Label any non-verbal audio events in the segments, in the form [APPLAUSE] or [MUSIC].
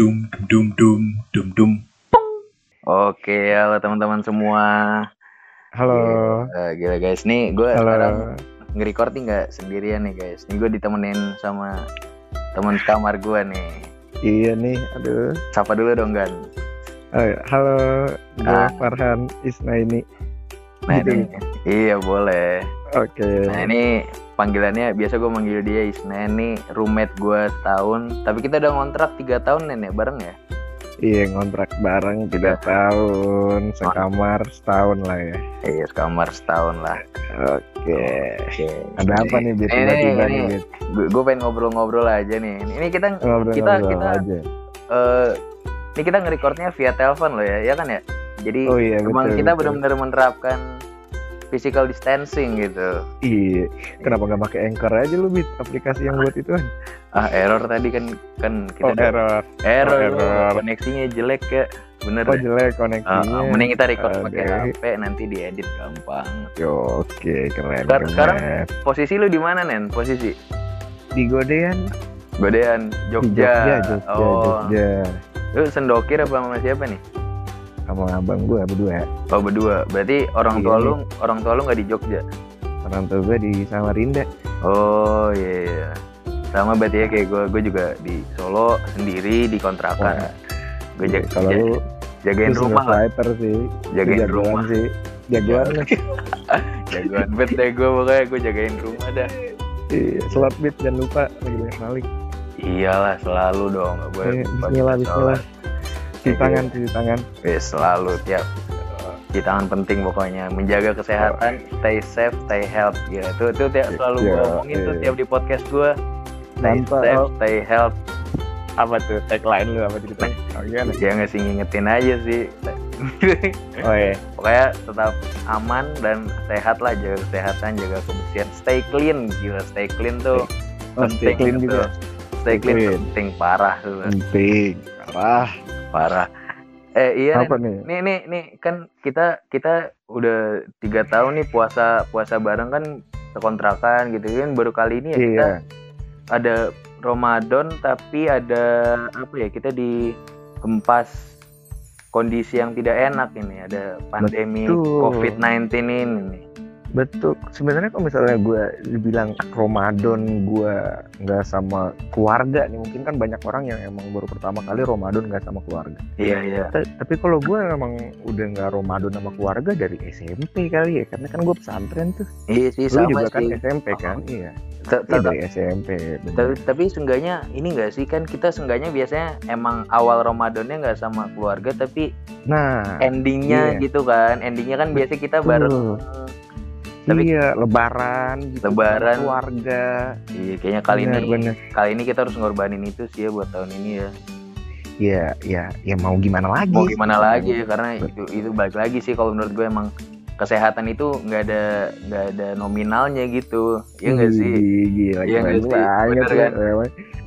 dum dum dum dum dum. Oke, halo teman-teman semua. Halo. Eh, gila guys, nih gue sekarang nge-record nih nggak sendirian nih guys. Nih gue ditemenin sama teman kamar gue nih. Iya nih, aduh. Sapa dulu dong Gan. Oh, iya. halo, gue Ah. Farhan Isnaini. Nah Gitu. ini, iya boleh. Oke. Nah ini panggilannya biasa gue manggil dia Isnen nih roommate gue setahun. Tapi kita udah ngontrak tiga tahun nenek bareng ya. Iya ngontrak bareng tiga tahun, sekamar setahun lah ya. Iya sekamar setahun lah. Oke. Oke. Ada apa nih Tiba-tiba ini, nih Bit. Gue pengen ngobrol-ngobrol aja nih. Ini kita Ngobrol-ngobrol kita kita aja. eh ini kita nge-recordnya via telepon loh ya, ya kan ya? Jadi Oh iya emang betul. kita benar-benar menerapkan physical distancing gitu. Iya. Kenapa nggak pakai Anchor aja lu Bit? Aplikasi yang buat itu. Ah error tadi kan kan kita Oh error. error, oh, error. koneksinya jelek ya. Bener. Oh jelek koneksinya. ah, mending kita record pakai. HP nanti diedit gampang. Yo, Oke keren. Sekarang- sekarang Posisi lu di mana Nen? Posisi di Godean. Godean Jogja. Jogja, Jogja, oh, Jogja. lu sendokir apa sama siapa nih? Sama abang gue berdua. Oh berdua. Berarti orang tua Iya. lu orang tua lu nggak di Jogja. Orang tua gue di Samarinda. Oh iya. iya. Sama berarti ya kayak gue, gue juga di Solo sendiri di kontrakan. Wah, Gue Iya, jag- kalau lu jagain rumah lah, fighter sih. jagain Jagoan rumah, sih. Jagoan lah. [LAUGHS] jagoan bet deh gue pokoknya gue jagain rumah dah. Iya, Slot beat jangan lupa lagi banyak maling. Iyalah selalu dong, nggak boleh. Eh, lupa Bismillah, Bismillah. sholat. Cuci tangan, cuci tangan. Eh, selalu tiap cuci tangan penting pokoknya menjaga kesehatan, stay safe, stay health. Ya itu itu tiap selalu gue Iya, ngomongin tuh iya. tiap di podcast gue. Stay Mantap. safe, stay health. Apa tuh tagline lu apa ceritanya? Oh, gimana? Ya nggak sih ngingetin aja sih. [LAUGHS] Oh iya. pokoknya tetap aman dan sehat lah jaga kesehatan jaga kebersihan stay clean gila stay clean tuh Oh, stay clean tuh. juga. stay clean Clean. penting parah tuh Penting. Parah. Parah eh iya Apa nih nih? nih nih kan kita kita udah tiga tahun nih puasa puasa bareng kan sekontrakan gitu kan baru kali ini ya kita Iya. ada Ramadan tapi ada apa ya kita dikempas kondisi yang tidak enak ini ada pandemi Betul. COVID-19 ini nih. Betul. Sebenarnya kalau misalnya gue dibilang Ramadan gue nggak sama keluarga nih, mungkin kan banyak orang yang emang baru pertama kali Ramadan nggak sama keluarga. Iya iya. Ta- Tapi kalau gue emang udah nggak Ramadan sama keluarga dari SMP kali ya, karena kan gue pesantren tuh. Iya sih Lu sama juga kan sih. SMP kan? Iya. Ta- Iya dari SMP. Tapi, tapi seenggaknya ini enggak sih kan kita seenggaknya biasanya emang awal Ramadannya nggak sama keluarga tapi Nah, endingnya iya. gitu kan endingnya kan biasa kita bareng tapi- iya Lebaran, gitu, Lebaran. sama keluarga. iya kayaknya kali Bener, ini bener. kali ini kita harus ngorbanin itu sih ya buat tahun ini ya Iya, iya, ya mau gimana lagi? mau gimana lagi ya karena itu itu balik lagi sih kalau menurut gue emang kesehatan itu nggak ada nggak ada nominalnya gitu ya nggak sih Ih, Gila, Iya nggak keren sih? banget Bener ya. kan?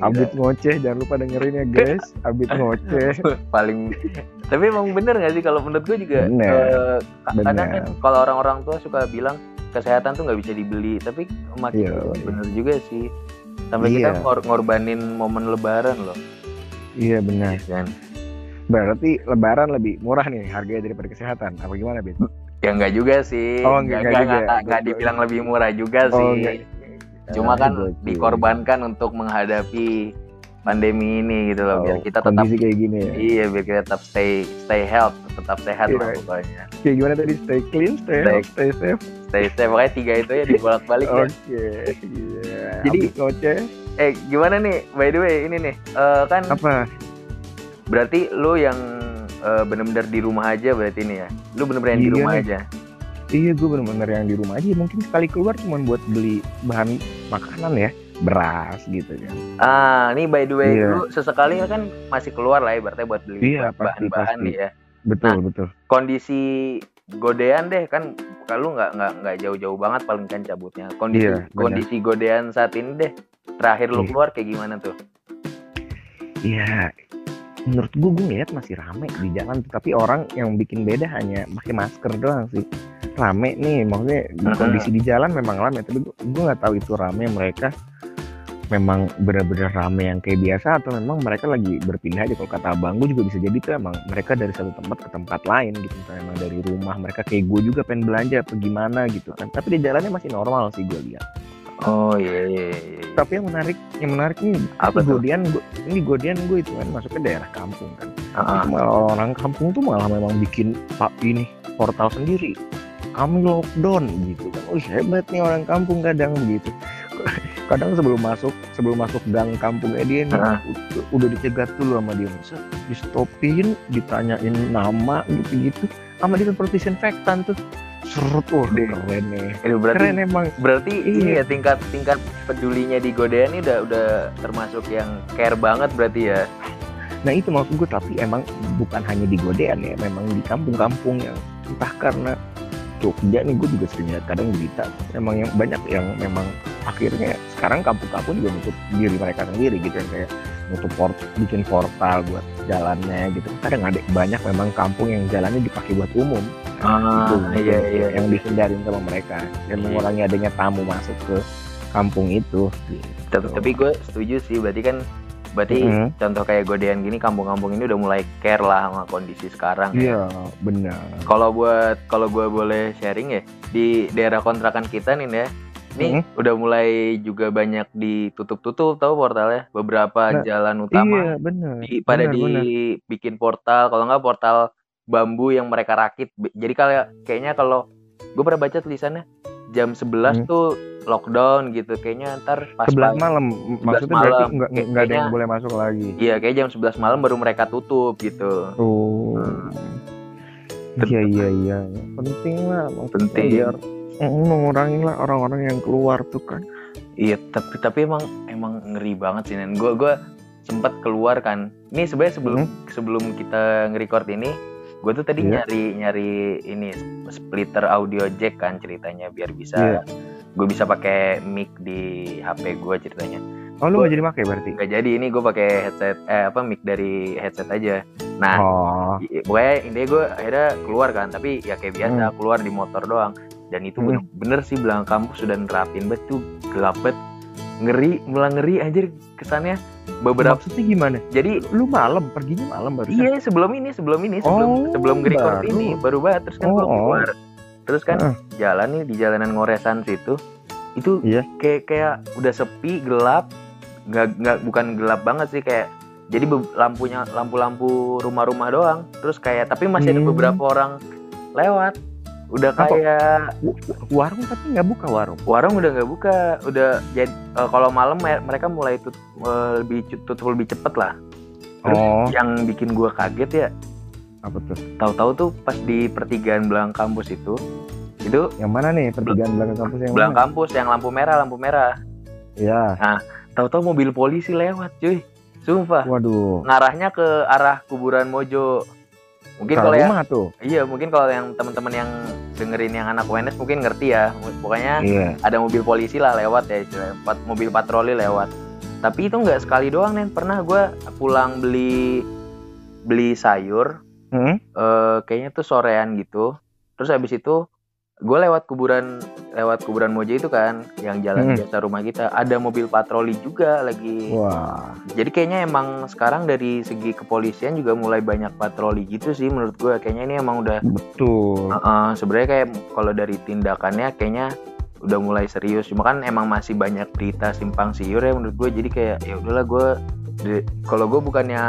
Abit ngoceh, jangan lupa dengerin ya guys. [LAUGHS] Abit ngoceh. [LAUGHS] paling tapi emang bener nggak sih kalau menurut gue juga Bener. ka- kadang kan kalau orang-orang tua suka bilang kesehatan tuh nggak bisa dibeli tapi makin Iya. bener juga sih sampai kita Iya. ngor- ngorbanin momen lebaran loh Iya benar. kan Berarti Lebaran lebih murah nih harganya daripada kesehatan. Apa gimana, Bit? ya nggak juga sih Oh, nggak- nggak juga. nggak- nggak dibilang lebih murah juga Oh, sih nggak. cuma Ah, kan dikorbankan untuk menghadapi pandemi ini gitu loh biar Oh, kita tetap kayak gini ya. iya biar kita tetap stay stay health tetap sehat Iya. lah pokoknya Kayak gimana tadi? Stay clean, stay Stay- healthy, stay safe. stay stay pokoknya tiga itu ya dibolak-balik ya. Oke. Iya. Jadi- ngoceh Eh gimana nih by the way ini nih eh, kan apa? berarti lu yang eh, bener-bener di rumah aja berarti ini ya lu bener-bener yang di Iya rumah nih. aja Iya, gue bener-bener yang di rumah aja. Mungkin sekali keluar cuma buat beli bahan makanan ya, beras gitu kan. ah ini by the way Iya. lu sesekali kan masih keluar lah ibaratnya buat beli Iya, pasti, bahan-bahan ya Betul, betul. kondisi godean deh kan kalau nggak nggak nggak jauh-jauh banget paling kan cabutnya kondisi Iya, benar. kondisi godean saat ini deh terakhir lu Iya. keluar kayak gimana tuh Iya, menurut gue gue ngeliat masih rame di jalan tapi orang yang bikin beda hanya pakai masker doang sih rame nih maksudnya di kondisi di jalan memang rame tapi gue gue nggak tahu itu rame mereka memang benar-benar rame yang kayak biasa atau memang mereka lagi berpindah aja? Kalau kata abang gue juga bisa jadi tuh emang mereka dari satu tempat ke tempat lain gitu. Misalnya emang dari rumah mereka kayak gue juga pengen belanja apa gimana gitu kan. Tapi di jalannya masih normal sih gue lihat. Oh iya iya iya. iya. tapi yang menarik yang menarik ini Apa? Godian gue ini Godian gue itu kan masuk ke daerah kampung kan. Ah, Itu malah orang kampung tuh malah memang bikin pak ini portal sendiri. Kami lockdown gitu kan. Oh hebat nih orang kampung kadang begitu kadang sebelum masuk sebelum masuk gang kampungnya dia nih Ah. u- udah dicegat dulu sama dia Set, di stopin ditanyain nama gitu gitu sama dia disinfektan tuh serut wah Deh. keren nih Ini berarti keren emang berarti ini Iya. ya tingkat tingkat pedulinya di Godean ini udah udah termasuk yang care banget berarti ya. Nah itu maksud gue tapi emang bukan hanya di Godean ya, memang di kampung-kampung yang entah karena Jogja nih gue juga sering lihat kadang berita. Memang yang banyak yang memang akhirnya sekarang kampung-kampung juga nutup diri mereka sendiri gitu yang kayak nutup port bikin portal buat jalannya gitu. Kadang ada banyak memang kampung yang jalannya dipakai buat umum. Ah Itu iya iya. yang dihindarin sama mereka. Dan Iya. mengurangi adanya tamu masuk ke kampung itu. Gitu. Tapi, tapi gue setuju sih. Berarti kan berarti Mhm. contoh kayak Godean gini kampung-kampung ini udah mulai care lah sama kondisi sekarang. ya. iya benar Kalau buat kalau gue boleh sharing ya di daerah kontrakan kita nih ya. Ini Mhm. udah mulai juga banyak ditutup-tutup tahu portalnya. Beberapa Nah, jalan utama iya benar di, pada benar. dibikin portal kalau nggak portal bambu yang mereka rakit jadi kayak kayaknya kalau gue pernah baca tulisannya jam 11 Hmm. tuh lockdown gitu kayaknya ntar pas sebelas pagi- malam maksudnya berarti malam. nggak Kayak- nggak ada yang boleh masuk lagi iya kayak jam 11 malam baru mereka tutup gitu oh Betul. iya iya iya penting lah Penting. biar mm, mengurangi lah orang-orang yang keluar tuh kan iya tapi tapi emang emang ngeri banget sih nen gue gue sempat keluar kan ini sebenarnya sebelum sebelum kita nge-record ini gue tuh tadi Iya. nyari nyari ini splitter audio jack kan ceritanya biar bisa Iya. Gue bisa pakai mic di HP gue ceritanya oh lu Gua- nggak jadi pakai berarti Gak jadi ini gue pakai headset eh apa mic dari headset aja. Nah, oh pokoknya intinya gue akhirnya keluar kan, tapi ya kayak biasa keluar di motor doang. Dan itu Hmm. bener, bener sih belakang kampus sudah nerapin banget tuh gelap banget. Ngeri, mulai ngeri anjir kesannya. Beberapa maksudnya gimana jadi lu malam perginya malam baru iya sebelum ini sebelum ini sebelum Oh, sebelum record baru. ini baru banget terus kan gue Oh, oh. Terus kan Heeh. jalan nih di jalanan Ngoresan situ itu Iya. kayak kayak udah sepi gelap nggak nggak bukan gelap banget sih kayak jadi lampunya lampu-lampu rumah-rumah doang terus kayak tapi masih ada Hmm. beberapa orang lewat udah kayak warung tapi nggak buka warung warung udah nggak buka udah jadi eh, kalau malam me- mereka mulai tut, eh, lebih tutup lebih cepet lah Terus oh yang bikin gua kaget ya apa tuh? Tahu-tahu tuh pas di pertigaan belakang kampus itu itu yang mana nih? Pertigaan belakang kampus yang belakang mana? kampus yang lampu merah lampu merah. Ya tahu-tahu mobil polisi lewat cuy. Sumpah. Waduh. Ngarahnya ke arah kuburan Mojo. Mungkin kalau yang tuh. Iya mungkin kalau yang teman-teman yang dengerin yang anak UNS mungkin ngerti ya. Pokoknya iya. ada mobil polisi lah lewat ya. Pat- mobil patroli lewat. Tapi itu nggak sekali doang nih pernah gue pulang beli beli sayur Hmm? eh kayaknya tuh sorean gitu. Terus habis itu gue lewat kuburan lewat kuburan Mojo itu kan yang jalan Hmm. biasa rumah kita. Ada mobil patroli juga lagi. Wah. Jadi kayaknya emang sekarang dari segi kepolisian juga mulai banyak patroli gitu sih menurut gue kayaknya ini emang udah betul. Uh, sebenarnya kayak kalau dari tindakannya kayaknya udah mulai serius. Cuma kan emang masih banyak berita simpang siur ya menurut gue jadi kayak ya udahlah gue kalau gue bukannya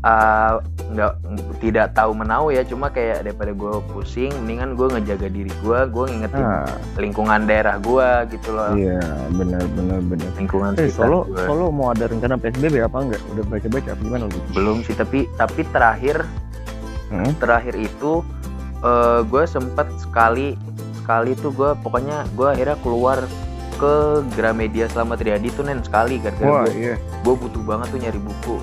uh, nggak tidak tahu menau ya cuma kayak daripada gue pusing mendingan gue ngejaga diri gue gue ngingetin ah lingkungan daerah gue gitu loh iya benar benar benar lingkungan Eh, Solo, gua. Solo mau ada rencana PSBB apa enggak? Udah baca-baca apa gimana lu? belum sih tapi tapi terakhir Hmm? terakhir itu gue sempet sekali sekali tuh gue pokoknya gue akhirnya keluar ke Gramedia Selamat Riyadi tuh nen sekali gara-gara gue iya. gue butuh banget tuh nyari buku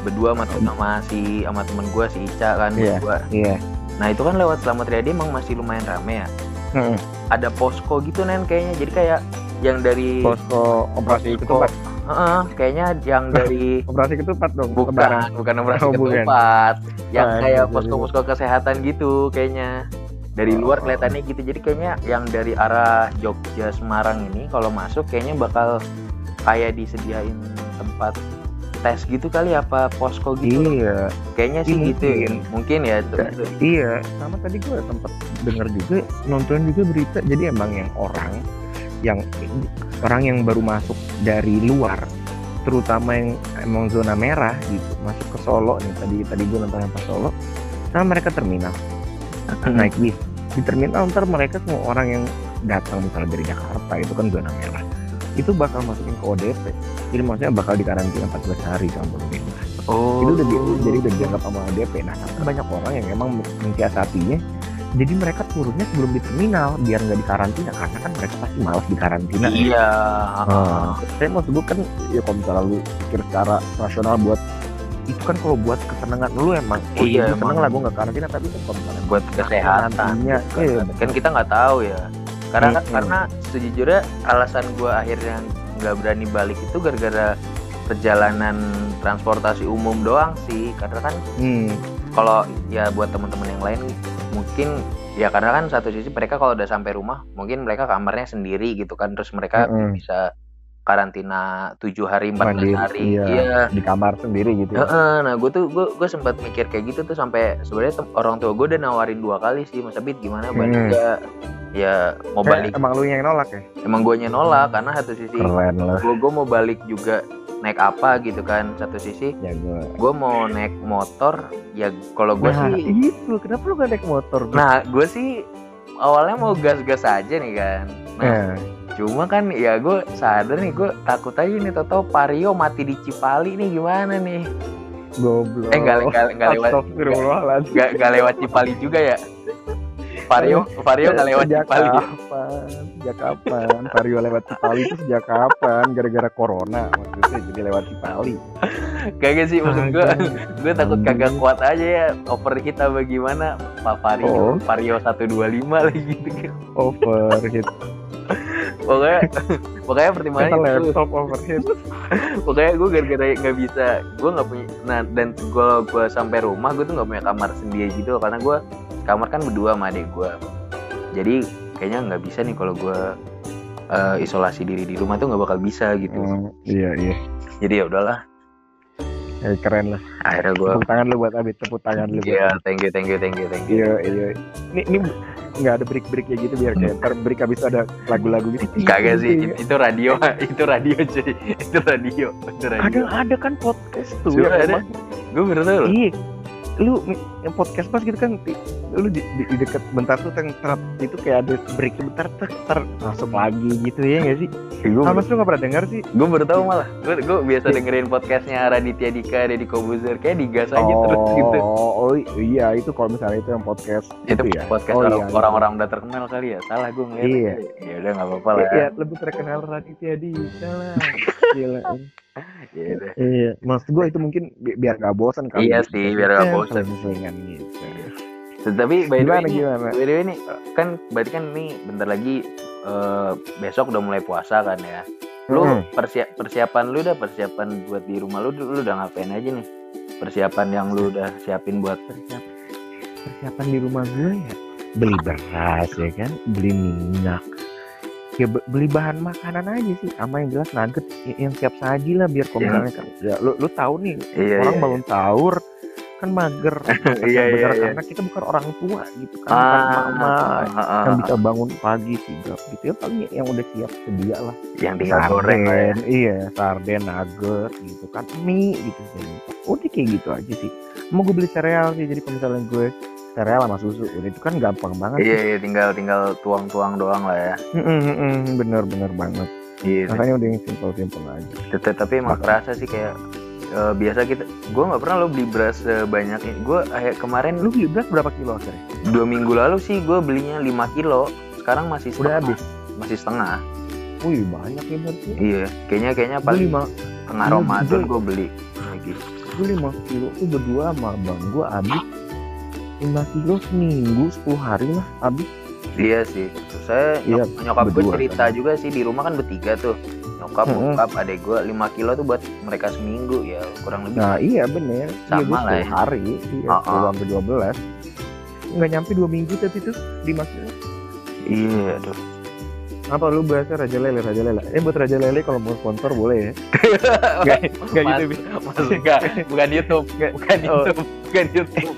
berdua sama, sama si sama temen gue si Ica kan Iya. berdua. Iya. nah itu kan lewat Selamat Riyadi emang masih lumayan rame ya Hmm. ada posko gitu nen kayaknya jadi kayak yang dari Posko operasi Posko. ketupat. Heeh, kayaknya yang dari Operasi ketupat dong. Bukan bukan operasi Oh, bukan. ketupat yang Ah, kayak iya, posko-posko kesehatan gitu kayaknya dari Oh. luar kelihatannya gitu jadi kayaknya yang dari arah Jogja Semarang ini kalau masuk kayaknya bakal kayak disediain tempat tes gitu kali apa posko gitu? Iya. Kayaknya sih Iya, gitu ya. mungkin. mungkin ya tuh. Iya. Sama tadi gue sempat dengar juga nonton juga berita jadi emang yang orang yang orang yang baru masuk dari luar terutama yang emang zona merah gitu masuk ke Solo nih tadi tadi gue nonton yang pas Solo nah mereka terminal. Naik bis. Di terminal ntar mereka semua orang yang datang misalnya dari Jakarta itu kan zona merah. Itu bakal masukin ke ODP jadi maksudnya bakal dikarantina 14 hari sama pemerintah oh. Itu udah di- jadi udah dianggap sama ODP nah tapi banyak orang yang emang mensiasatinya. Jadi mereka turunnya sebelum di terminal biar nggak dikarantina. Karena kan mereka pasti malas dikarantina. Ya. iya. Nah, saya mau sebut kan ya kalau misalnya lu pikir secara rasional buat itu kan kalau buat kesenangan lu emang. Oh Iya, iya seneng emang. lah gue nggak karantina tapi kan kalau misalnya buat kesehatan. Nantinya iya, kan kita nggak tahu ya. Karena Mm-mm. karena sejujurnya alasan gue akhirnya nggak berani balik itu gara-gara perjalanan transportasi umum doang sih. Karena kan hmm, kalau ya buat teman-teman yang lain mungkin ya karena kan satu sisi mereka kalau udah sampai rumah mungkin mereka kamarnya sendiri gitu kan. Terus mereka Mm-mm. bisa karantina tujuh hari 14 Mandiri, hari. iya. iya. Di kamar sendiri gitu ya. Heeh, nah gue tuh gue gue sempat mikir kayak gitu tuh sampai sebenarnya orang tua gue udah nawarin dua kali sih mas Abid gimana? Balik Hmm. ya mau Eh, balik. emang lu yang nolak ya? Emang gue nolak karena satu sisi gue gue mau balik juga naik apa gitu kan. Satu sisi ya gue gue mau naik motor ya kalau gue nah sih itu kenapa lu gak naik motor nah gue sih awalnya mau gas-gas aja nih kan. Nah Eh, cuma kan ya gue sadar nih gue takut aja nih tau Vario mati di Cipali nih gimana nih? Goblok. Eh nggak nggak nggak lewat nggak nggak lewat Cipali juga ya? Vario Vario nggak lewat sejak Cipali ya? kapan? Sejak kapan? Vario lewat Cipali itu sejak kapan? Gara-gara corona maksudnya jadi lewat Cipali. Kagak sih maksud gue gue takut kagak kuat aja ya over kita bagaimana? Pak Vario Oh. Vario 125 lagi gitu. Kan overheat pokoknya [LAUGHS] pokoknya pertimbangannya kata itu. laptop overheat. [LAUGHS] Pokoknya gue gara-gara nggak bisa gue nggak punya nah dan gue gue sampai rumah gue tuh nggak punya kamar sendiri gitu karena gue kamar kan berdua sama adik gue jadi kayaknya nggak bisa nih kalau gue eh, isolasi diri di rumah tuh nggak bakal bisa gitu. Hmm, iya iya. Jadi ya udahlah. Eh, keren lah. Akhirnya gue tepuk tangan lu buat Abid tepuk tangan lu iya Abid. thank you thank you thank you thank you. Iya iya. Ini ini nggak ada break break ya gitu biar kayak ntar break habis ada lagu-lagu gitu. Kagak sih. Iya. it- itu radio itu radio cuy. Itu radio itu ada radio ada kan podcast tuh yang ada. gue baru tahu loh. Iya, lu yang podcast pas gitu kan, lu di, di, di dekat bentar tuh yang ter, itu kayak ada break sebentar ter, ter masuk lagi gitu ya nggak sih? gue Sama lu nggak pernah dengar sih? gue baru tahu malah gue gue biasa Iya. dengerin podcastnya Raditya Dika Deddy Kobuzer kayak digas aja terus gitu Oh, oh iya itu kalau misalnya itu yang podcast itu ya. podcast Oh, orang- iya, iya. orang-orang udah terkenal kali ya salah gue ngeliat Iya. ya udah nggak apa-apa lah ya, iya, lebih terkenal Raditya Dika lah. [LAUGHS] Gila. Ya udah. Iya, maksud gua itu mungkin bi- biar nggak bosan kali. Iya sih, biar nggak bosan. Selingan gitu. tapi by the way Gimana by the way nih kan berarti kan nih bentar lagi eh, besok udah mulai puasa kan ya lu Hmm. persia- persiapan lu udah persiapan buat di rumah lu lu udah ngapain aja nih persiapan yang lu udah siapin buat persiapan persiapan di rumah gue ya beli beras ya kan beli minyak ya be- beli bahan makanan aja sih sama yang jelas nugget yang siap saji lah biar kalau Iya. misalnya kan ya lu lu tahu nih Iya, orang iya, bangun sahur kan mager [LAUGHS] Iya, iya, iya. karena kita bukan orang tua gitu kan bukan mama ah, ah, yang ah. bisa bangun pagi sigap gitu ya paling yang udah siap sedia lah yang tinggal goreng ya sarden iya sarden nugget gitu kan mie gitu udah kayak gitu aja sih mau gue beli sereal sih jadi kalau misalnya gue sereal sama susu. Udah itu kan gampang banget. Iya iya tinggal tinggal tuang-tuang doang lah ya. Mm-mm, bener bener banget. Iya makanya udah yang simple simple aja tapi emang kerasa sih kayak eh, biasa kita gue nggak pernah lo beli beras sebanyak ini. Gue kayak kemarin lu beli beras berapa kilo akhirnya dua minggu lalu sih gue belinya 5 kilo. Sekarang masih udah setengah. habis? Masih setengah. Wih banyak ya berarti. Iya kayaknya kayaknya paling lima. tengah Ramadan gue- beli. Lagi gue lima kilo. Tuh berdua sama abang gue habis lima kilo seminggu 10 hari lah habis iya sih saya Iya, nyok- nyokap gue cerita kan. juga sih di rumah kan bertiga tuh nyokap Mm-mm. bokap adek gue 5 kilo tuh buat mereka seminggu ya kurang lebih Nah iya bener Sama iya, lah 10 ya. hari Iya Oh, oh. 10 sampai 12 Nggak nyampe 2 minggu tapi tuh 5 kilo iya aduh apa lu bahasnya Raja Lele Raja Lele eh buat Raja Lele kalau mau sponsor boleh ya [LAUGHS] nggak nggak gitu Bi. Maksud enggak, bukan YouTube, Nggak. bukan Oh. YouTube, bukan YouTube.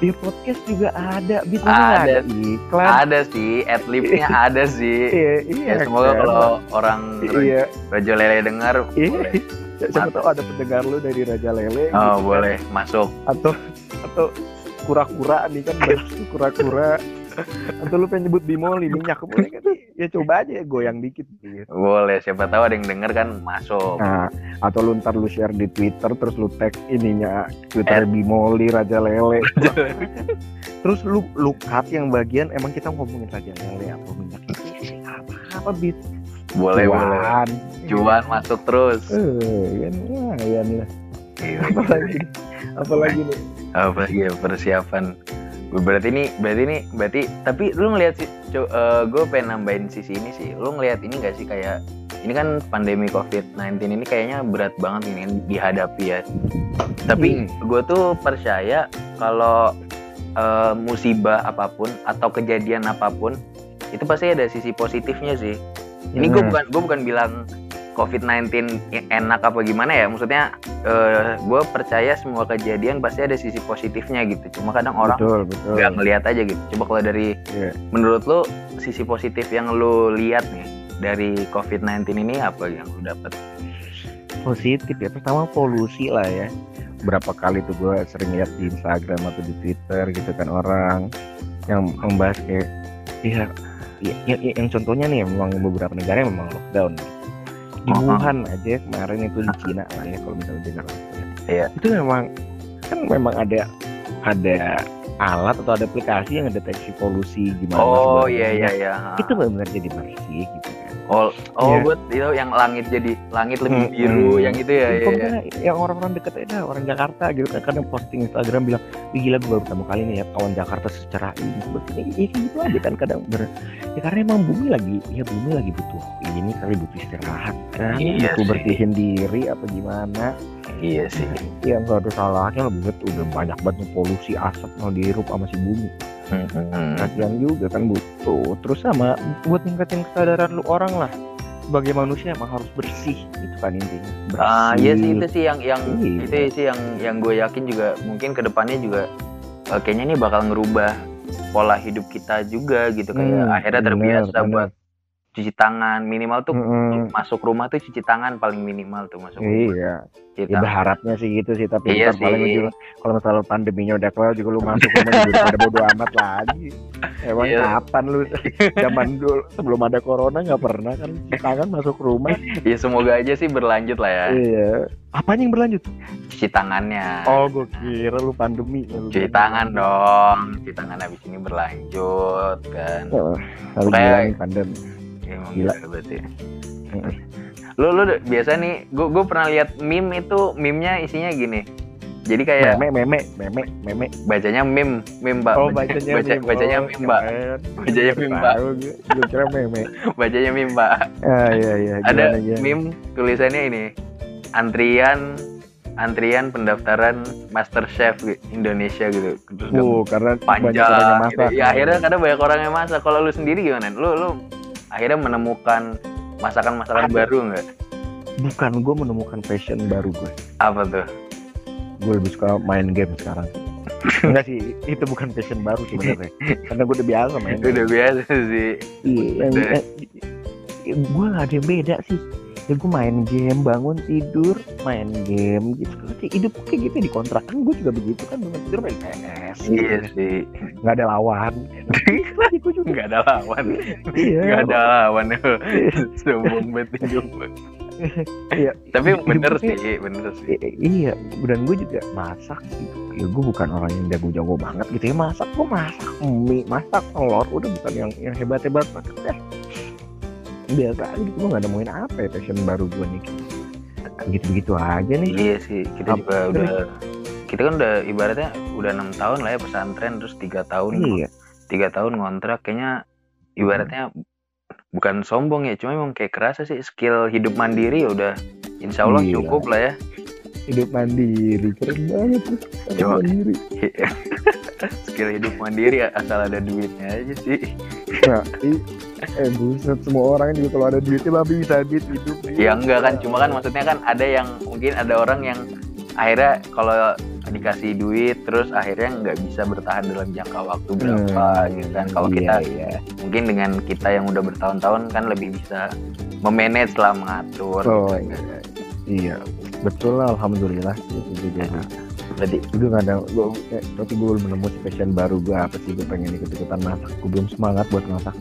Di podcast juga ada Bit Ada. ada iklan Ada sih, adlibnya [LAUGHS] ada sih. iya iya Ya semoga kan? kalau orang iya Raja Lele dengar, iya boleh. [LAUGHS] siapa tahu ada pendengar lu dari Raja Lele Oh, gitu. boleh masuk. atau atau kura-kura nih kan [LAUGHS] kura-kura atau lu pengen nyebut bimoli minyak boleh kan ya coba aja goyang dikit gitu. Boleh, siapa tahu ada yang denger kan masuk. Nah, atau lu ntar lu share di Twitter terus lu tag ininya Twitter Bimoli Raja Lele. terus lu lu cut yang bagian emang kita ngomongin Raja Lele apa minyak apa apa bit Boleh, boleh. Cuan. Cuan masuk terus. Eh, kan lumayan lah. Iya. Apalagi apalagi nih. apa lagi ya persiapan berarti ini berarti ini berarti tapi lu ngelihat sih gue pengen nambahin sisi ini sih. Lu ngelihat ini gak sih kayak ini kan pandemi covid-19 ini kayaknya berat banget ini dihadapi ya. Tapi gue tuh percaya kalau eh, musibah apa pun atau kejadian apa pun itu pasti ada sisi positifnya sih. Ini gue Hmm. bukan gue bukan bilang COVID-19 enak apa gimana ya? Maksudnya gue percaya semua kejadian pasti ada sisi positifnya gitu. Cuma kadang orang betul betul. nggak ngelihat aja gitu. Coba kalau dari Iya. menurut lo sisi positif yang lo lihat nih dari COVID-19 ini apa yang lo dapat positif ya. Pertama polusi lah ya. Berapa kali tuh gue sering lihat di Instagram atau di Twitter gitu kan orang yang membahas kayak ya, ya, ya- ya- yang contohnya nih memang beberapa negara yang memang lockdown di. Wuhan aja kemarin itu di Cina lah ya kalau misalnya dengar Iya. itu memang kan memang ada ada alat atau ada aplikasi yang deteksi polusi gimana oh iya iya iya itu benar-benar jadi bersih gitu kan oh oh Iya. buat itu yang langit jadi langit lebih Hmm, biru hmm. yang itu ya iya. pokoknya yang orang-orang deket aja orang Jakarta gitu kan kadang posting Instagram bilang Wih gila gue baru pertama kali nih ya kawan Jakarta secara ini seperti ini ya, gitu aja kan kadang ber ya karena emang bumi lagi ya bumi lagi butuh ini kali butuh istirahat kan Iya butuh sih. bersihin diri apa gimana iya sih yang gak ada salahnya lebih udah banyak banget polusi asap mau dihirup sama si bumi Hmm, hmm, hmm. kasihan juga kan butuh terus sama buat ningkatin kesadaran lu orang lah sebagai manusia emang harus bersih itu kan intinya bersih Ah iya sih itu sih yang yang Iya. itu sih yang yang gue yakin juga mungkin ke depannya juga eh, kayaknya ini bakal ngerubah pola hidup kita juga gitu kayak Hmm, akhirnya bener, terbiasa bener. buat cuci tangan minimal tuh Mm-mm. masuk rumah tuh cuci tangan paling minimal tuh masuk rumah Iya, cuci ya tangan. berharapnya sih gitu sih, tapi Iya ntar paling sih. juga kalau misalnya pandeminya udah kelar juga lu masuk rumah juga pada bodo amat lagi. Emang Iya. kapan lu zaman dulu sebelum ada corona nggak pernah kan cuci tangan masuk rumah? ya semoga aja sih berlanjut lah ya iya. Apanya yang berlanjut? cuci tangannya Oh, gue kira lu pandemi. Lu cuci tangan dong cuci tangan habis ini berlanjut kan Oh, Kayak- pandemi. Ya, emang Gila. gila berarti Mm-mm. lu lu biasa nih gue gue pernah lihat meme itu meme-nya isinya gini jadi kayak Meme, meme, meme, meme. bacanya meme meme mbak Oh, Baca- bacanya baca- meme. bacanya Oh, meme mbak. Bacanya meme, Mbak. Gue. Kira meme. [LAUGHS] bacanya meme mbak Ah, iya, iya. ada Gimana, meme tulisannya ini antrian antrian pendaftaran Master Chef gitu, Indonesia gitu terus Oh, karena banyak orang yang panjang gitu. masak. ya akhirnya kadang banyak orang yang masak kalau lu sendiri gimana lu lu akhirnya menemukan masakan-masakan baru nggak? Bukan gue menemukan passion baru gue apa tuh? Gue lebih suka main game sekarang. [LAUGHS] Enggak sih itu bukan passion baru sebenarnya. Karena gue udah biasa main game. udah biasa sih. Iya yang, Udah. gue gak ada yang beda sih ya gue main game bangun tidur main game gitu. Kayak hidup kayak gitu di kontrakan gue juga begitu kan bangun tidur main PS iya sih. Nggak ada lawan. [LAUGHS] Iya, gue juga. Nggak ada lawan. Iya. Nggak ada lawan [LAUGHS] sombong banget hidup. Iya. tapi bener sih bener sih. iya. Dan gue juga masak gitu. Ya gue bukan orang yang jago-jago banget gitu ya. Masak gue masak mie masak telur. Udah bukan yang yang hebat-hebat banget. Ya biasa aja gitu gue gak nemuin apa ya passion baru gue nih. Gitu begitu aja nih. Iya sih kita Apa- juga udah kita kan udah ibaratnya udah enam tahun lah ya pesantren terus tiga tahun iya. tiga tahun ngontrak kayaknya ibaratnya bukan sombong ya cuma emang kayak kerasa sih skill hidup mandiri ya udah insya Allah Gila. cukup lah ya. Hidup mandiri keren banget tuh. Hidup mandiri. [LAUGHS] Skill hidup mandiri asal ada duitnya aja sih. Nah, eh buset semua orang juga kalau ada duitnya babi bisa duit hidup ya enggak kan cuma kan maksudnya kan ada yang mungkin ada orang yang akhirnya kalau dikasih duit terus akhirnya nggak bisa bertahan dalam jangka waktu berapa Hmm, gitu kan. Kalau iya, kita iya. mungkin dengan kita yang udah bertahun-tahun kan lebih bisa memanage lah mengatur. Oh gitu. iya, iya. Betul lah alhamdulillah gitu juga Nah, sih. berarti udah gak ada gua, eh, tapi gue belum nemu passion baru gue apa sih gue pengen ikut ikutan masak. Gue belum semangat buat masak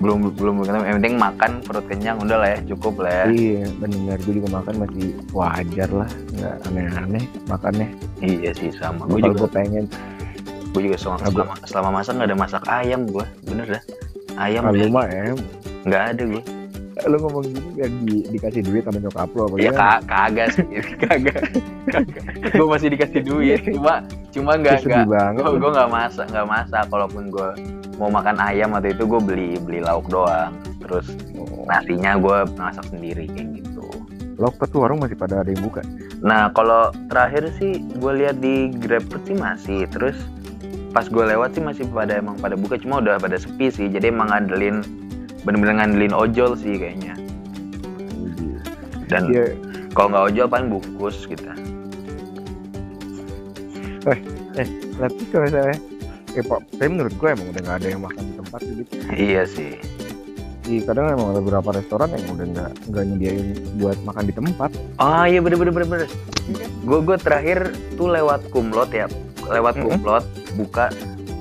belum belum belum. Yang penting makan perut kenyang udah lah ya cukup lah ya. Iya bener. Gue juga makan masih wajar lah. Nggak aneh-aneh makannya. Iya sih sama. Gue juga gue pengen. gue juga selama, gua- selama, selama masak nggak ada masak ayam gue bener dah. Ayam ah, em nggak ada gue lu ngomong gini biar di, dikasih duit sama nyokap lu apa ya ka kagak sih. [LAUGHS] Kagak. Gue masih dikasih duit [LAUGHS] cuma cuma nggak nggak. gue nggak masak nggak masak. Kalaupun gue mau makan ayam atau itu gue beli beli lauk doang. Terus Oh, nasinya gue masak sendiri kayak gitu. Lokpet tuh? Warung masih pada ada yang buka? Nah kalau terakhir sih gue lihat di GrabFood sih masih. Terus pas gue lewat sih masih pada emang pada buka. Cuma udah pada sepi sih. Jadi emang ngandelin bener-bener ngandelin ojol sih kayaknya. Dan Iya, kalau nggak ojol paling bungkus gitu. Tapi kalau misalnya eh pak tapi menurut gue emang udah nggak ada yang makan di tempat gitu. Iya sih. Iya, kadang emang ada beberapa restoran yang udah nggak nggak nyediain buat makan di tempat. Oh iya bener bener bener bener. Gue gue terakhir tuh lewat kumlot ya, lewat kumlot buka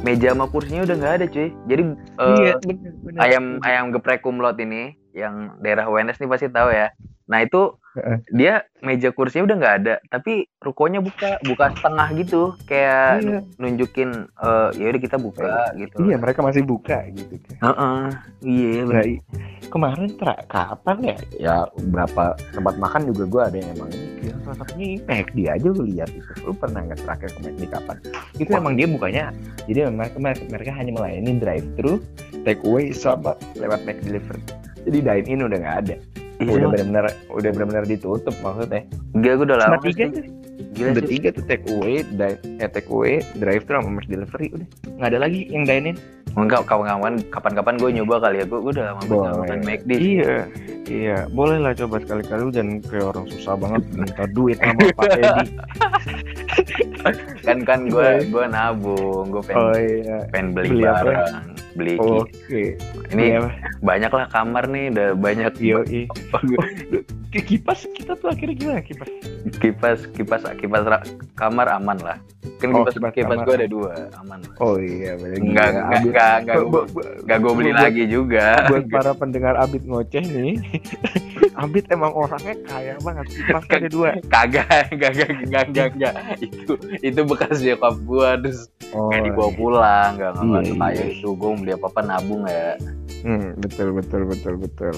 meja sama kursinya udah nggak ada cuy. Jadi Iya, eh, bener, bener. ayam ayam geprek kumlot ini yang daerah UNS nih pasti tahu ya. Nah itu. Dia meja kursinya udah nggak ada, tapi rukonya buka buka setengah gitu, kayak Iya. nunjukin eh ya udah kita buka gitu. Iya, mereka masih buka gitu. Heeh. Iya bener. Nah, kemarin tra- kapan ya? Ya berapa tempat makan juga gue ada yang emang ya, salah satunya McD aja lu lihat itu. Lu pernah nggak terakhir ke McD kapan? Itu Wah. emang dia bukanya. Jadi mereka, mereka hanya melayani drive thru, take away sama lewat Mac delivery. Jadi dine in udah nggak ada. Udah benar-benar udah benar-benar ditutup maksudnya. Gila gue udah lama Cuma tiga tuh. Gila Udah sih. tiga tuh take away, di- eh, take away, drive thru sama delivery udah. Nggak ada lagi yang dine in. Enggak, kawan-kawan kapan-kapan gue nyoba kali ya. Gue udah lama banget makan McD. sih. Iya, iya, boleh lah coba sekali-kali lu jangan kayak orang susah banget minta duit sama Pak Edi. [LAUGHS] Kan kan gue Iya. gue nabung, gue pengen, Oh iya, pengen beli, Beli apa? barang, beli ki- oke. Ini banyak lah kamar nih, udah banyak. [LAUGHS] Ki- Kipas kita tuh akhirnya gimana kipas? kipas kipas kipas kamar aman lah. Kan Oh, kipas kipas kipas, kamar. gue ada dua, aman lah. Oh iya, enggak, Abid. enggak, enggak, Bu- gue beli lagi juga. Buat para pendengar Abid ngoceh nih, [LAUGHS] Abid emang orangnya kaya banget. Kan- ada dua. Kagak, [LAUGHS] enggak, enggak, enggak, enggak, enggak. Itu itu bekas nyokap gue terus Oh, kayak dibawa pulang, enggak enggak Iya, iya. kayak itu. Gue beli apa apa nabung ya. hmm, betul, betul, betul, betul.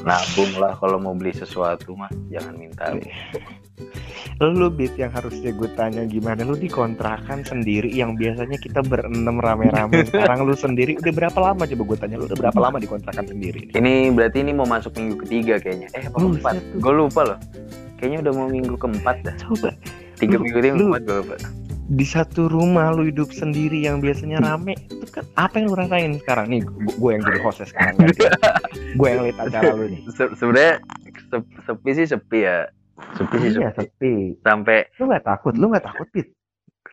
nabung lah kalau mau beli sesuatu mah jangan minta Lu Bit yang harusnya gue tanya gimana? Lu dikontrakan sendiri yang biasanya kita berenam rame-rame. [LAUGHS] Sekarang lu sendiri udah berapa lama? Coba gue tanya lu udah berapa lama dikontrakan sendiri? Ini berarti ini mau masuk minggu ketiga kayaknya. Eh apa keempat? gue lupa loh. Kayaknya udah mau minggu keempat dah. Coba. Tiga Lu- minggu ini lu- keempat gue lupa. di satu rumah lu hidup sendiri yang biasanya rame itu kan apa yang lu rasain sekarang? Nih gue yang jadi hostnya sekarang [LAUGHS] gue yang lihat acara lu nih. Se- sebenarnya se- sepi sih sepi ya sepi sih iya sepi. sepi. Sampai lu nggak takut? Lu nggak takut Pit?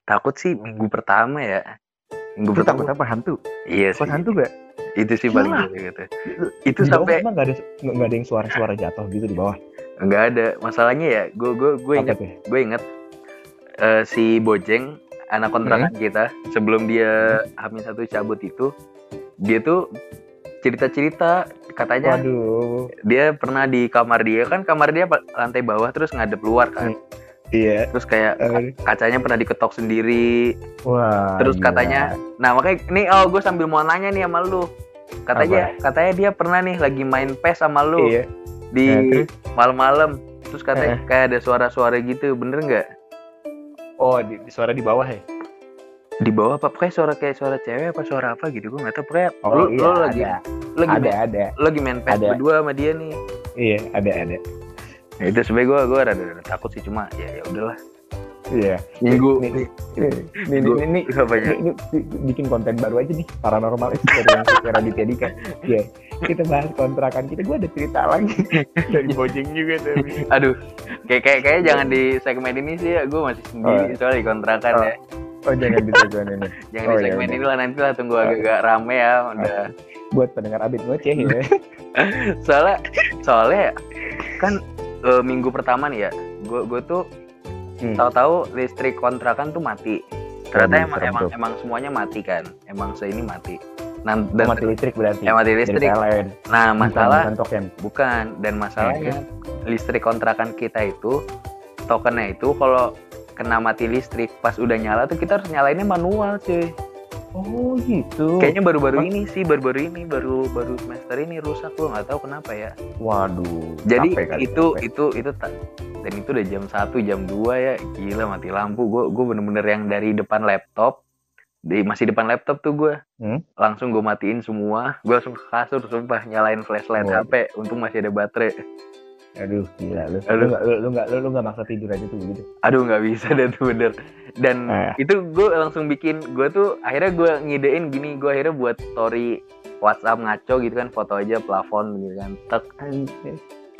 Takut sih minggu pertama ya. Minggu lu takut pertama. apa hantu? Iya sih. takut hantu gak itu sih paling gitu. Itu di sampai nggak ada nggak ada yang suara-suara jatuh gitu di bawah? Nggak ada. Masalahnya ya gue gue gue inget gue inget eh, si Bojeng anak kontrakan Hmm. kita sebelum dia hamil satu cabut itu dia tuh cerita-cerita katanya waduh. dia pernah di kamar dia kan kamar dia lantai bawah terus ngadep luar kan. Iya. Terus kayak Eh, kacanya pernah diketok sendiri. Wah terus gila. katanya nah makanya nih oh gue sambil mau nanya nih sama lu. Katanya katanya dia pernah nih lagi main PES sama lu iya. di Nah, terus? malam-malam. Terus katanya kayak ada suara-suara gitu bener nggak? Oh di, di suara di bawah ya di bawah apa kayak suara kayak suara cewek apa suara apa gitu gue nggak tahu pokoknya oh lu, iya lu lagi ada lagi ada main, ada lagi main Ada. berdua sama dia nih iya ada ada nah, itu sebenernya gue gue rada, rada takut sih cuma ya ya udahlah Iya. minggu Ini, ini, ini, ini, ini, ini, ini bikin konten baru aja nih paranormal experience dari Raditya Dika. Iya. Kita bahas kontrakan kita. Gue ada cerita lagi [LAUGHS] dari Bojeng juga tapi. aduh kayak kayak kayak jangan di segmen ini sih ya gue masih sendiri Oh. soalnya di kontrakan Oh. ya Oh jangan di segmen ini. [LAUGHS] jangan Oh, di ya segmen udah. ini lah nanti lah tunggu agak-agak rame ya udah Buat pendengar Abid ngoceh ya. [LAUGHS] soalnya soalnya kan eh, minggu pertama nih ya gue gue tuh Hmm. tahu-tahu listrik kontrakan tuh mati ternyata emang emang tuh. emang semuanya mati kan emang seini mati nah, dan mati listrik berarti. eh, mati Dari listrik nah masalah Bukan bukan dan masalahnya listrik kontrakan kita itu tokennya itu kalau kena mati listrik pas udah nyala tuh kita harus nyalainnya manual cuy Oh gitu. kayaknya baru-baru Mas- ini sih baru-baru ini baru baru semester ini rusak gue nggak tahu kenapa ya Waduh. jadi capek kali, itu capek. itu itu ta- dan itu udah jam 1 jam 2 ya gila mati lampu gue gue bener-bener yang dari depan laptop di masih depan laptop tuh gue Hmm? langsung gue matiin semua gue langsung ke kasur sumpah nyalain flashlight Waduh. HP untung masih ada baterai Aduh, gila lu. Aduh. Lu nggak lu lu nggak lu, lu nggak maksa tidur aja tuh begitu. aduh nggak bisa deh tuh bener dan Ah. itu gue langsung bikin gue tuh akhirnya gue ngidein gini gue akhirnya buat story WhatsApp ngaco gitu kan foto aja plafon gitu kan tek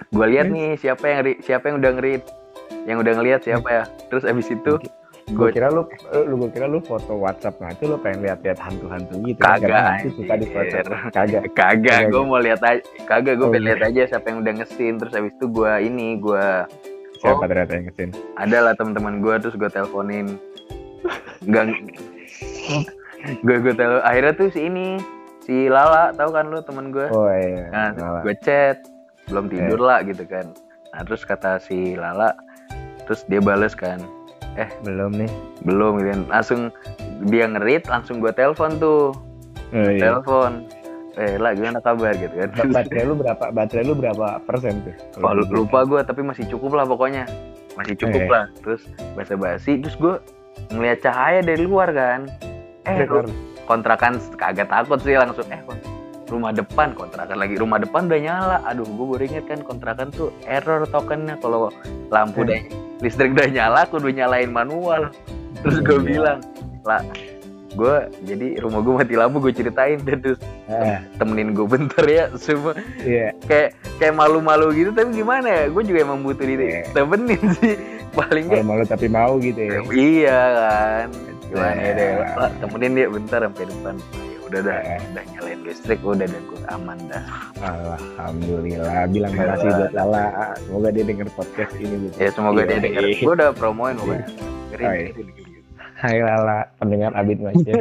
gue lihat nih siapa yang siapa yang udah ngerit yang udah ngelihat siapa ya terus abis itu gue kira lu, lu gue kira lu foto WhatsApp ngaco lu pengen lihat-lihat hantu-hantu gitu. kan? Kagak, hantu suka di anjir. Kagak. kagak gue mau lihat aja kagak gue Oh, pengen iya. lihat aja siapa yang udah ngesin terus abis itu gue ini gue Siapa Oh. ternyata yang kesin? ada lah teman-teman gue terus gue teleponin nggak gue gue tel akhirnya tuh si ini si Lala tahu kan lu temen gue Oh iya. nah Lala. gue chat belum tidur lah gitu kan nah terus kata si Lala terus dia bales kan Belum nih. belum gitu kan. langsung dia ngerit langsung gue telepon tuh Oh, iya. telepon eh lah gimana kabar gitu kan Ba- Baterai lu berapa? Baterai lu berapa persen tuh? [LAUGHS] Oh, lupa gue tapi masih cukup lah pokoknya masih cukup Eh. lah terus basa basi terus gue ngeliat cahaya dari luar kan eh kontrakan kagak takut sih langsung eh rumah depan kontrakan lagi rumah depan udah nyala aduh gue baru inget kan kontrakan tuh error tokennya kalau lampu Eh. udah listrik udah nyala aku udah nyalain manual terus gue Iya. bilang lah gue jadi rumah gue mati lampu gue ceritain dan terus Eh, temenin gue bentar ya semua iya. kayak kayak malu-malu gitu tapi gimana ya gue juga emang butuh Iya. ditemenin sih paling nggak Malu-malu tapi mau gitu ya. iya kan gimana ya deh Iya. Lah, temenin dia bentar sampai depan udah dah Iya. udah nyalain listrik udah dan gue aman dah Alhamdulillah. Bilang makasih buat Lala. Semoga dia denger podcast ini. gitu. ya semoga dia Iya. denger gue udah promoin pokoknya Dengerin, iya. Hai Lala, pendengar Abid Masya.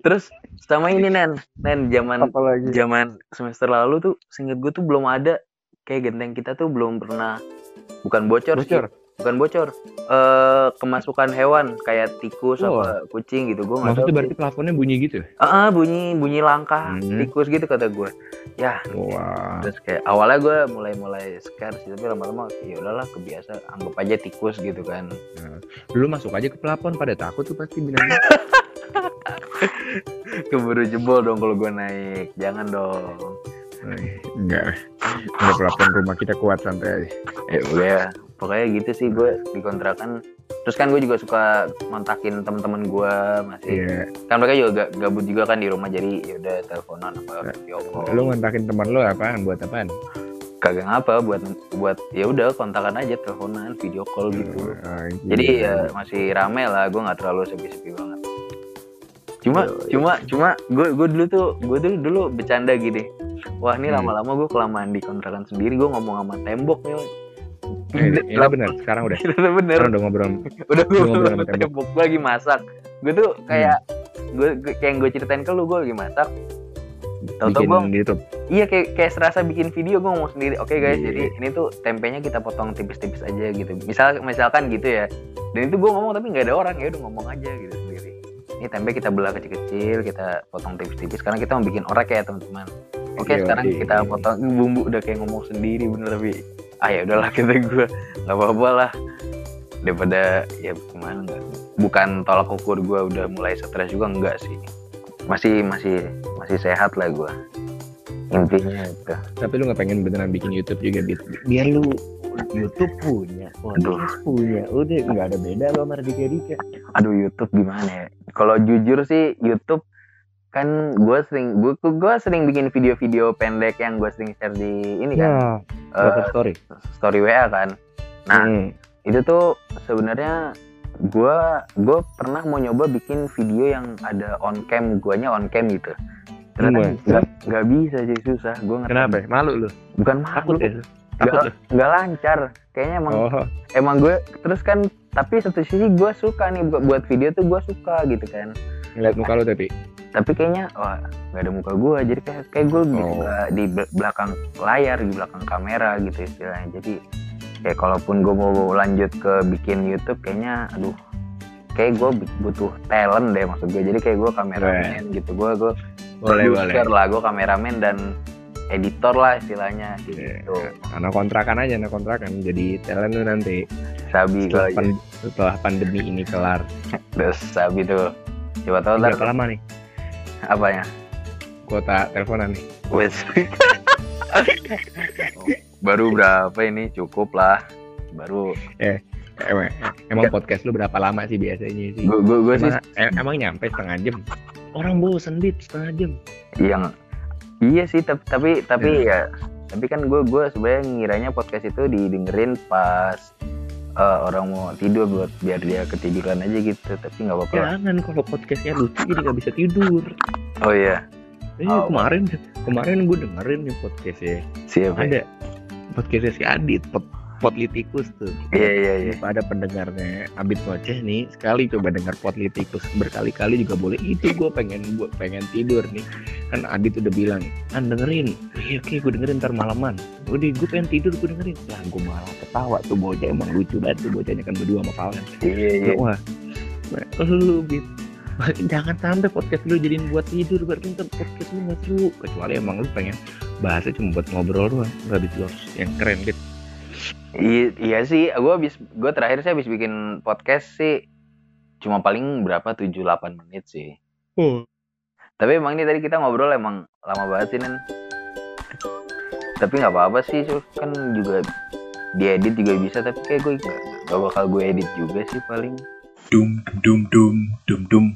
terus sama ini nen nen zaman zaman semester lalu tuh singkat gue tuh belum ada kayak genteng kita tuh belum pernah bukan bocor, sih. Bukan bocor eh kemasukan hewan kayak tikus Oh. apa kucing gitu gue nggak tahu berarti plafonnya bunyi gitu? Ah, ah, bunyi bunyi langkah Hmm. tikus gitu kata gue ya Wah. terus kayak awalnya gue mulai mulai scare sih tapi lama-lama ya udahlah kebiasa anggap aja tikus gitu kan Dulu masuk aja ke plafon pada takut tuh pasti bilangnya. [LAUGHS] keburu jebol dong kalau gue naik jangan dong Enggak. Enggak plafon rumah kita kuat santai aja. ya udah pokoknya gitu sih gue dikontrakan terus kan gue juga suka kontakin temen-temen gue masih Iya. kan mereka juga ga- gabut juga kan di rumah jadi ya udah teleponan apa video call Lu ngontakin teman lu apaan? Buat apaan? kagak ngapa buat buat ya udah kontakan aja teleponan video call gitu Oh, jadi ya masih rame lah gue nggak terlalu sepi-sepi banget cuma Yoi. cuma cuma gue gue dulu tuh gue dulu dulu bercanda gini wah ini Hmm. lama-lama gue kelamaan di kontrakan sendiri gue ngomong sama tembok nih ini bener. Sekarang udah. Itu bener. Sekarang udah ngobrol. [LAUGHS] udah gue ngobrol sama tembok. gue lagi masak. Gue tuh kayak gue gue- kayak yang gue ceritain ke lu gue lagi masak. Tahu-tahu Bikin di YouTube. iya kayak kayak serasa bikin video gue ngomong sendiri. Oke guys Iya. jadi ini tuh tempenya kita potong tipis-tipis aja gitu. Misal misalkan gitu ya. Dan itu gue ngomong tapi nggak ada orang. Ya udah ngomong aja gitu sendiri. Ini tempe kita belah kecil-kecil kita potong tipis-tipis. Karena kita mau bikin orek ya teman-teman. Oke Iya, sekarang iya. kita potong. Bumbu udah kayak ngomong sendiri bener tapi ah ya udahlah [LAUGHS] kata gue nggak apa-apa lah. Daripada ya gimana nggak? Bukan tolak ukur gue udah mulai stres juga enggak sih. Masih masih masih sehat lah gue intinya itu. Tapi lu nggak pengen beneran bikin YouTube juga Bit? biar lu YouTube punya, podcast punya, udah nggak ada beda lo sama Raditya Dika. aduh YouTube gimana ya? Kalau jujur sih YouTube kan gue sering gue gue sering bikin video-video pendek yang gue sering share di ini kan Ya, Water Story. story WA kan nah Hmm. itu tuh sebenarnya gue gue pernah mau nyoba bikin video yang ada on cam guanya on cam gitu ternyata Hmm, nggak nggak bisa sih susah gue Kenapa? ya? Malu lu? bukan Takut malu ya? Takut lu? nggak lancar kayaknya emang Oh, emang gue terus kan tapi satu sisi gue suka nih buat buat video tuh gue suka gitu kan ngeliat muka lu tapi. Tapi kayaknya wah nggak ada muka gue jadi kayak kayak gue Oh. di bel- belakang layar di belakang kamera gitu istilahnya. Jadi kayak kalaupun gue mau lanjut ke bikin YouTube kayaknya aduh kayak gue butuh talent deh maksud gue jadi kayak gue kameramen gitu. Gue gue Boleh, boleh. lah gue kameramen dan editor lah istilahnya Iya, gitu. Karena kontrakan aja, anak kontrakan. Jadi talent lu nanti sabi setelah, pan- setelah pandemi ini kelar. terus sabi tuh. Coba tahu ntar Berapa lama nih apanya kuota teleponan nih? Wes. baru berapa ini cukup lah baru Emang, emang podcast lu berapa lama sih biasanya sih? gue gue gue sih Emang, em- emang nyampe setengah jam? Orang bosen dit setengah jam. yang iya sih tapi tapi, tapi ya tapi kan gue gue sebenarnya ngiranya podcast itu didengerin pas eh, orang mau tidur buat biar dia ketiduran aja gitu tapi nggak apa-apa. Jangan kalau podcastnya lucu jadi gak bisa tidur. oh iya Eh, Oh. kemarin kemarin gue dengerin nih podcastnya. siapa Ada podcastnya si Adit, Potlitikus tuh. iya iya iya Pada pendengarnya Abid Ngoceh nih sekali coba dengar Potlitikus berkali-kali juga boleh. Itu gue pengen gue pengen tidur nih. Kan Adit udah bilang, "An dengerin." Iya oke gue dengerin ntar malaman. Udah gue pengen tidur gue dengerin. Lah gue malah ketawa tuh bocah emang lucu banget tuh bocahnya kan berdua sama Valen. iya iya Wah, lu bit. Jangan sampai podcast lu jadiin buat tidur berarti ntar podcast lu nggak seru kecuali emang lu pengen bahasnya cuma buat ngobrol doang nggak bisa yang keren gitu iya, iya sih gue habis gue terakhir sih habis bikin podcast sih cuma paling berapa 7-8 menit sih oh. Tapi emang ini tadi kita ngobrol emang lama banget sih Nen. Tapi nggak apa-apa sih, Sus. kan juga diedit juga bisa. Tapi kayak gue nggak nggak bakal gue edit juga sih paling. Dum dum dum dum dum.